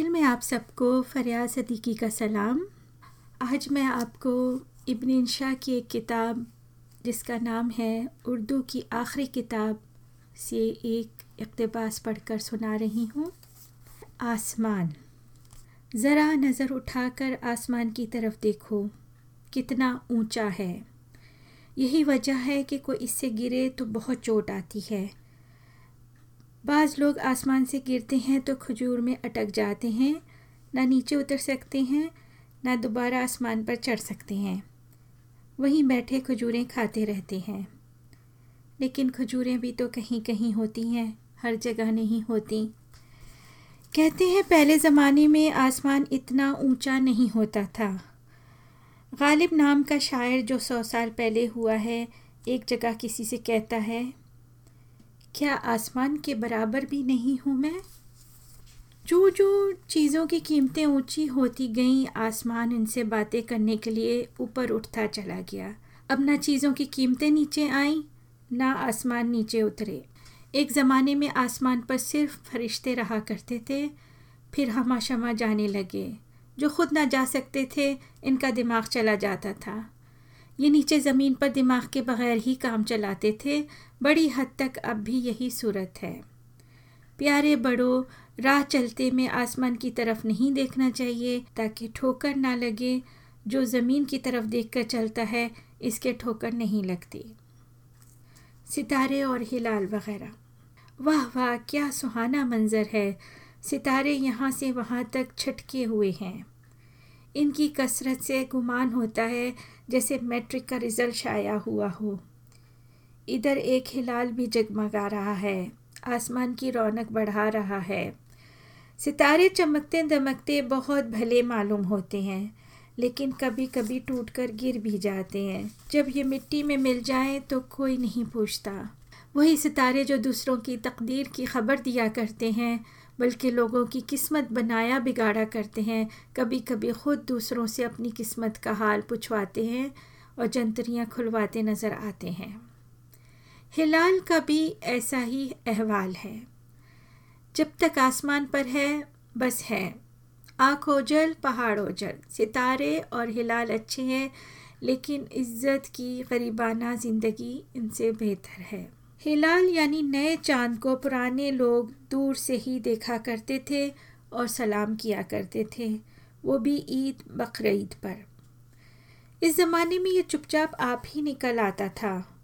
महफिल में आप सबको फरियाद सदीकी का सलाम। आज मैं आपको इब्न इंशा की एक किताब, जिसका नाम है उर्दू की आखिरी किताब, से एक इकतबास पढ़कर सुना रही हूँ। आसमान। ज़रा नज़र उठाकर आसमान की तरफ़ देखो, कितना ऊँचा है। यही वजह है कि कोई इससे गिरे तो बहुत चोट आती है। बाज़ लोग आसमान से गिरते हैं तो खजूर में अटक जाते हैं। ना नीचे उतर सकते हैं, ना दोबारा आसमान पर चढ़ सकते हैं। वहीं बैठे खजूरें खाते रहते हैं। लेकिन खजूरें भी तो कहीं कहीं होती हैं, हर जगह नहीं होती। कहते हैं, पहले ज़माने में आसमान इतना ऊँचा नहीं होता था। गालिब नाम का शायर जो सौ साल पहले हुआ है, एक जगह किसी से कहता है क्या आसमान के बराबर भी नहीं हूँ मैं? जो जो चीज़ों की कीमतें ऊँची होती गईं, आसमान इनसे बातें करने के लिए ऊपर उठता चला गया। अब ना चीज़ों की कीमतें नीचे आईं, ना आसमान नीचे उतरे। एक ज़माने में आसमान पर सिर्फ़ फरिश्ते रहा करते थे, फिर हमा शमा जाने लगे। जो खुद ना जा सकते थे, इनका दिमाग चला जाता था। ये नीचे ज़मीन पर दिमाग के बगैर ही काम चलाते थे। बड़ी हद तक अब भी यही सूरत है। प्यारे बड़ों, राह चलते में आसमान की तरफ़ नहीं देखना चाहिए, ताकि ठोकर ना लगे। जो ज़मीन की तरफ़ देखकर चलता है, इसके ठोकर नहीं लगती। सितारे और हिलाल वगैरह। वाह वाह, क्या सुहाना मंज़र है। सितारे यहाँ से वहाँ तक छटके हुए हैं। इनकी कसरत से गुमान होता है जैसे मैट्रिक का रिज़ल्ट शाया हुआ हो। इधर एक हिलाल भी जगमगा रहा है। आसमान की रौनक बढ़ा रहा है। सितारे चमकते दमकते बहुत भले मालूम होते हैं, लेकिन कभी कभी टूट कर गिर भी जाते हैं। जब ये मिट्टी में मिल जाए तो कोई नहीं पूछता। वही सितारे जो दूसरों की तकदीर की खबर दिया करते हैं बल्कि लोगों की किस्मत बनाया बिगाड़ा करते हैं। कभी कभी ख़ुद दूसरों से अपनी किस्मत का हाल पूछवाते हैं और जंतरियाँ खुलवाते नज़र आते हैं। हिलाल का भी ऐसा ही अहवाल है। जब तक आसमान पर है, बस है। आँख ओजल पहाड़ ओजल सितारे और हिलाल अच्छे हैं, लेकिन इज़्ज़त की, गरीबाना ज़िंदगी इनसे बेहतर है। हिलाल यानी नए चाँद को पुराने लोग दूर से ही देखा करते थे और सलाम किया करते थे, वो भी ईद बकरीद पर। इस ज़माने में ये चुपचाप आप ही निकल आता था।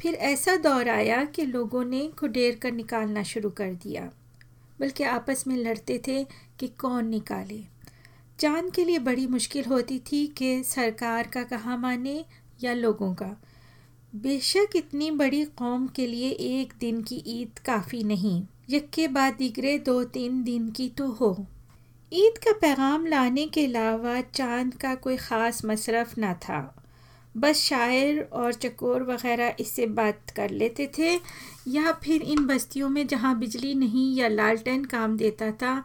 फिर ऐसा दौर आया कि लोगों ने खुडेर कर निकालना शुरू कर दिया, बल्कि आपस में लड़ते थे कि कौन निकाले। चाँद के लिए बड़ी मुश्किल होती थी कि सरकार का कहा माने या लोगों का। बेशक इतनी बड़ी कौम के लिए एक दिन की ईद काफ़ी नहीं, यक्के बाद दिगरे दो तीन दिन की तो हो। ईद का पैगाम लाने के अलावा चाँद का कोई ख़ास मसरफ ना था। बस शायर और चकोर वगैरह इससे बात कर लेते थे, या फिर इन बस्तियों में जहाँ बिजली नहीं या लालटेन काम देता था।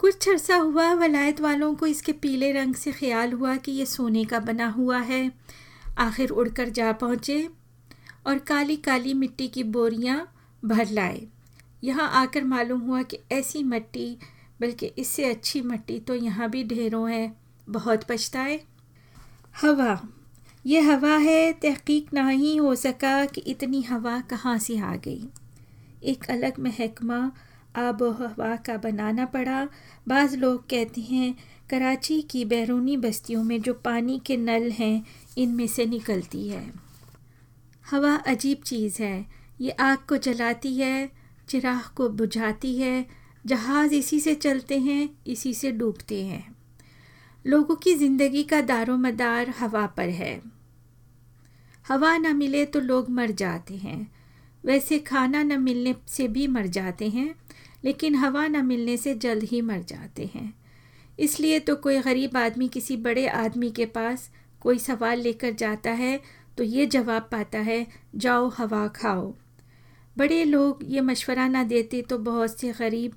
कुछ अरसा हुआ, वलायत वालों को इसके पीले रंग से ख्याल हुआ कि ये सोने का बना हुआ है। आखिर उड़कर जा पहुँचे और काली काली मिट्टी की बोरियाँ भर लाए। यहाँ आकर मालूम हुआ कि ऐसी मिट्टी, बल्कि इससे अच्छी मिट्टी तो यहाँ भी ढेरों है। बहुत पछताए। हवा। ये हवा है, तहकीक ना ही हो सका कि इतनी हवा कहाँ से आ गई। एक अलग महकमा आब हवा का बनाना पड़ा। बाज़ लोग कहते हैं कराची की बैरूनी बस्तियों में जो पानी के नल हैं, इनमें से निकलती है। हवा अजीब चीज़ है। ये आग को जलाती है, चिराग को बुझाती है। जहाज़ इसी से चलते हैं, इसी से डूबते हैं। लोगों की ज़िंदगी का दारो मदार हवा पर है। हवा न मिले तो लोग मर जाते हैं। वैसे खाना न मिलने से भी मर जाते हैं, लेकिन हवा न मिलने से जल्द ही मर जाते हैं। इसलिए तो कोई गरीब आदमी किसी बड़े आदमी के पास कोई सवाल लेकर जाता है तो ये जवाब पाता है, जाओ हवा खाओ। बड़े लोग ये मशवरा ना देते तो बहुत से गरीब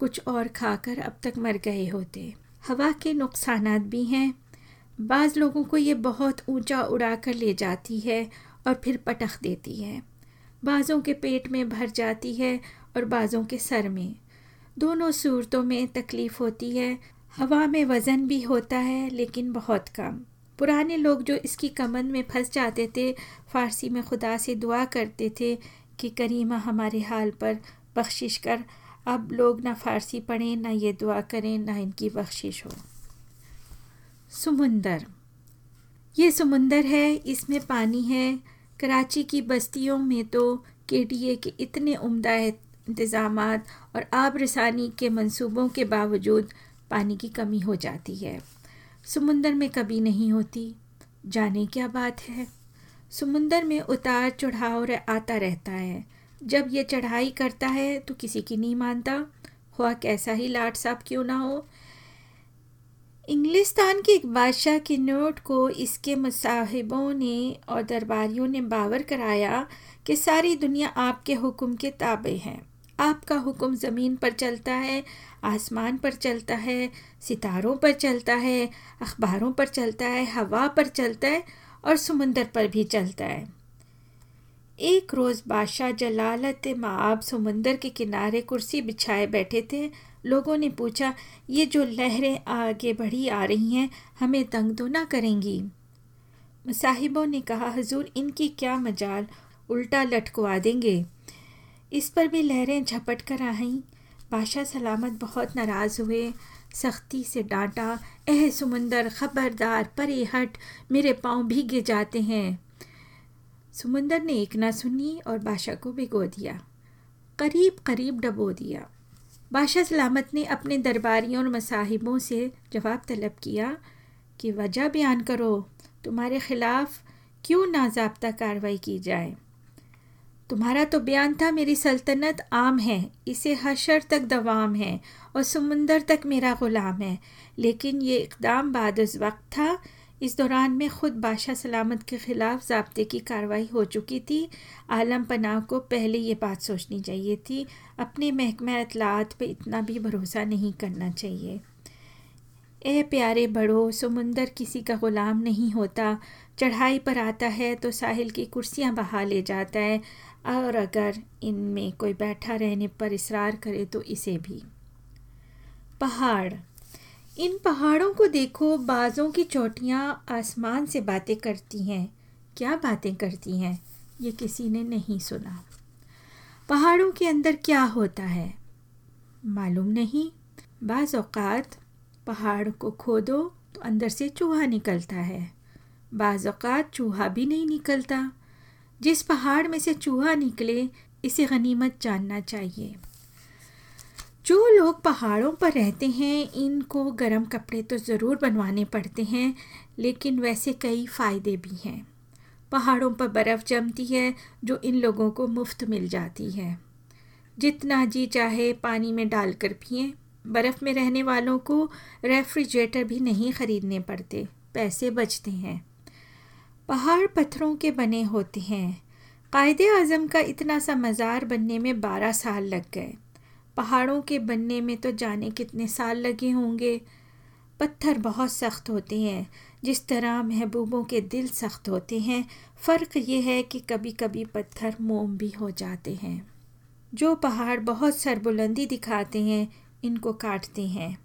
कुछ और खाकर अब तक मर गए होते। हवा के नुकसान भी हैं। बाज़ लोगों को ये बहुत ऊँचा उड़ा कर ले जाती है और फिर पटख देती है। बाज़ों के पेट में भर जाती है और बाज़ों के सर में। दोनों सूरतों में तकलीफ़ होती है। हवा में वज़न भी होता है, लेकिन बहुत कम। पुराने लोग जो इसकी कमन में फंस जाते थे, फ़ारसी में खुदा से दुआ करते थे कि करीमा हमारे हाल पर बख्शिश कर। अब लोग ना फ़ारसी पढ़ें, ना ये दुआ करें, ना इनकी बख्शिश हो। समुंदर। ये समुंदर है, इसमें पानी है। कराची की बस्तियों में तो के डी ए के इतने उम्दा इंतज़ाम और आब रसानी के मंसूबों के बावजूद पानी की कमी हो जाती है। समुंदर में कभी नहीं होती। जाने क्या बात है? समुंदर में उतार चढ़ाव आता रहता है। जब ये चढ़ाई करता है तो किसी की नहीं मानता। हुआ कैसा ही लाट साहब क्यों ना हो। इंग्लिस्तान के एक बादशाह के नोट को इसके मुसाहिबों ने और दरबारियों ने बावर कराया कि सारी दुनिया आपके हुक्म के ताबे हैं। आपका हुक्म ज़मीन पर चलता है, आसमान पर चलता है, सितारों पर चलता है, अखबारों पर चलता है, हवा पर चलता है और समुंदर पर भी चलता है। एक रोज़ बादशाह जलालत माब समुंदर के किनारे कुर्सी बिछाए बैठे थे। लोगों ने पूछा, ये जो लहरें आगे बढ़ी आ रही हैं, हमें तंग तो ना करेंगी? साहिबों ने कहा, हजूर, इनकी क्या मजाल, उल्टा लटकवा देंगे। इस पर भी लहरें झपट कर आईं। बादशाह सलामत बहुत नाराज़ हुए। सख्ती से डांटा एह समुंदर, खबरदार परे हट मेरे पाँव भीगे जाते हैं। समुंदर ने एक ना सुनी और बादशाह को भिगो दिया। करीब करीब डबो दिया। बादशाह सलामत ने अपने दरबारियों और मसाहिबों से जवाब तलब किया कि, वजह बयान करो, तुम्हारे ख़िलाफ़ क्यों नाजाबता कार्रवाई की जाए? तुम्हारा तो बयान था, मेरी सल्तनत आम है। इसे हशर तक दवाम है और समुंदर तक मेरा ग़ुलाम है। लेकिन ये इकदाम बाद वक्त था। इस दौरान में ख़ुद बादशाह सलामत के ख़िलाफ़ जबते की कार्रवाई हो चुकी थी। आलम पनाह को पहले ये बात सोचनी चाहिए थी, अपने महकमा अतलात पर इतना भी भरोसा नहीं करना चाहिए। ए प्यारे बड़ो, समुंदर किसी का ग़ुलाम नहीं होता। चढ़ाई पर आता है तो साहिल की कुर्सियाँ बहा ले जाता है और अगर इनमें कोई बैठा रहने पर इसरार करे तो इसे भी। पहाड़। इन पहाड़ों को देखो, बाज़ों की चोटियाँ आसमान से बातें करती हैं। क्या बातें करती हैं? ये किसी ने नहीं सुना। पहाड़ों के अंदर क्या होता है? मालूम नहीं। बाज़ पहाड़ को खोदो तो अंदर से चूहा निकलता है। बाज़ अवक़ात चूहा भी नहीं निकलता। जिस पहाड़ में से चूहा निकले, इसे गनीमत जानना चाहिए। जो लोग पहाड़ों पर रहते हैं, इनको गर्म कपड़े तो ज़रूर बनवाने पड़ते हैं, लेकिन वैसे कई फ़ायदे भी हैं। पहाड़ों पर बर्फ़ जमती है, जो इन लोगों को मुफ़्त मिल जाती है। जितना जी चाहे पानी में डालकर पिए, बर्फ़ में रहने वालों को रेफ्रिजरेटर भी नहीं ख़रीदने पड़ते, पैसे बचते हैं। पहाड़ पत्थरों के बने होते हैं। कायद अज़म का इतना सा मज़ार बनने में बारह साल लग गए। पहाड़ों के बनने में तो जाने कितने साल लगे होंगे। पत्थर बहुत सख्त होते हैं। जिस तरह महबूबों के दिल सख्त होते हैं, फ़र्क ये है कि कभी कभी पत्थर मोम भी हो जाते हैं। जो पहाड़ बहुत सरबुलंदी दिखाते हैं, इनको काटते हैं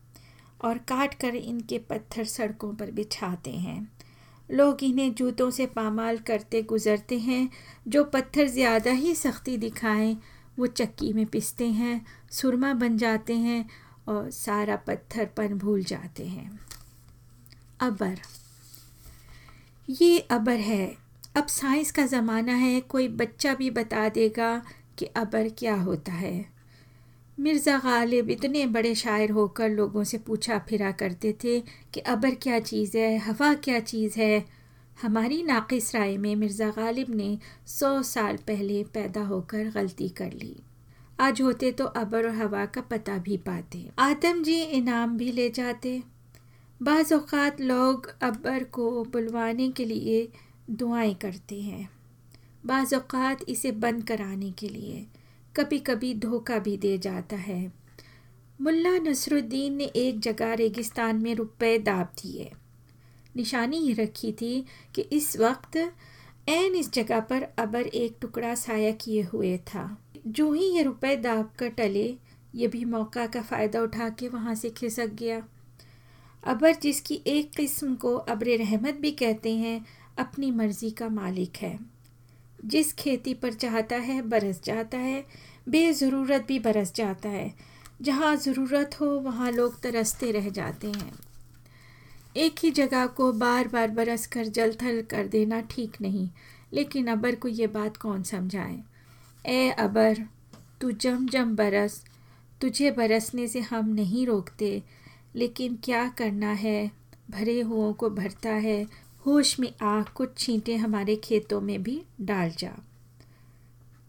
और काट कर इनके पत्थर सड़कों पर बिछाते हैं। लोग इन्हें जूतों से पामाल करते गुज़रते हैं, जो पत्थर ज़्यादा ही सख्ती दिखाएँ, वो चक्की में पिसते हैं, सुरमा बन जाते हैं और सारा पत्थर पन भूल जाते हैं। अबर। ये अबर है। अब साइंस का ज़माना है, कोई बच्चा भी बता देगा कि अबर क्या होता है। मिर्ज़ा गालिब इतने बड़े शायर होकर लोगों से पूछा फिरा करते थे कि अबर क्या चीज़ है, हवा क्या चीज़ है। हमारी नाकिस राय में मिर्ज़ा गालिब ने सौ साल पहले पैदा होकर गलती कर ली। आज होते तो अबर और हवा का पता भी पाते। आदम जी इनाम भी ले जाते। बाज़ अवक़ात लोग अबर को बुलवाने के लिए दुआएँ करते हैं। बाज़ अवक़ात इसे बंद कराने के लिए। कभी कभी धोखा भी दे जाता है। मुल्ला नसरुद्दीन ने एक जगह रेगिस्तान में रुपए दाब दिए। निशानी ये रखी थी कि इस वक्त एन इस जगह पर अबर एक टुकड़ा साया किए हुए था। जो ही ये रुपए दाब कर टले, ये भी मौका का फ़ायदा उठा के वहाँ से खिसक गया। अबर, जिसकी एक किस्म को अबर रहमत भी कहते हैं, अपनी मर्ज़ी का मालिक है। जिस खेती पर चाहता है, बरस जाता है। बेज़रूरत भी बरस जाता है। जहाँ ज़रूरत हो, वहाँ लोग तरसते रह जाते हैं। एक ही जगह को बार बार बरस कर जल थल कर देना ठीक नहीं, लेकिन अबर को ये बात कौन समझाए? ए अबर, तू जम जम बरस। तुझे बरसने से हम नहीं रोकते, लेकिन क्या करना है? भरे हुओं को भरता है होश में आ कुछ छींटे हमारे खेतों में भी डाल जा।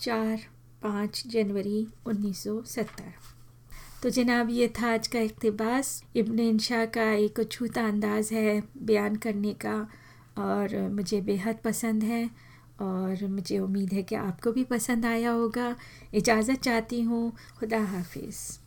चार पाँच जनवरी 1970 तो जनाब, ये था आज का इकतबास। इब्न इंशा का एक छूता अंदाज़ है बयान करने का और मुझे बेहद पसंद है और मुझे उम्मीद है कि आपको भी पसंद आया होगा। इजाज़त चाहती हूँ। खुदा हाफिज़।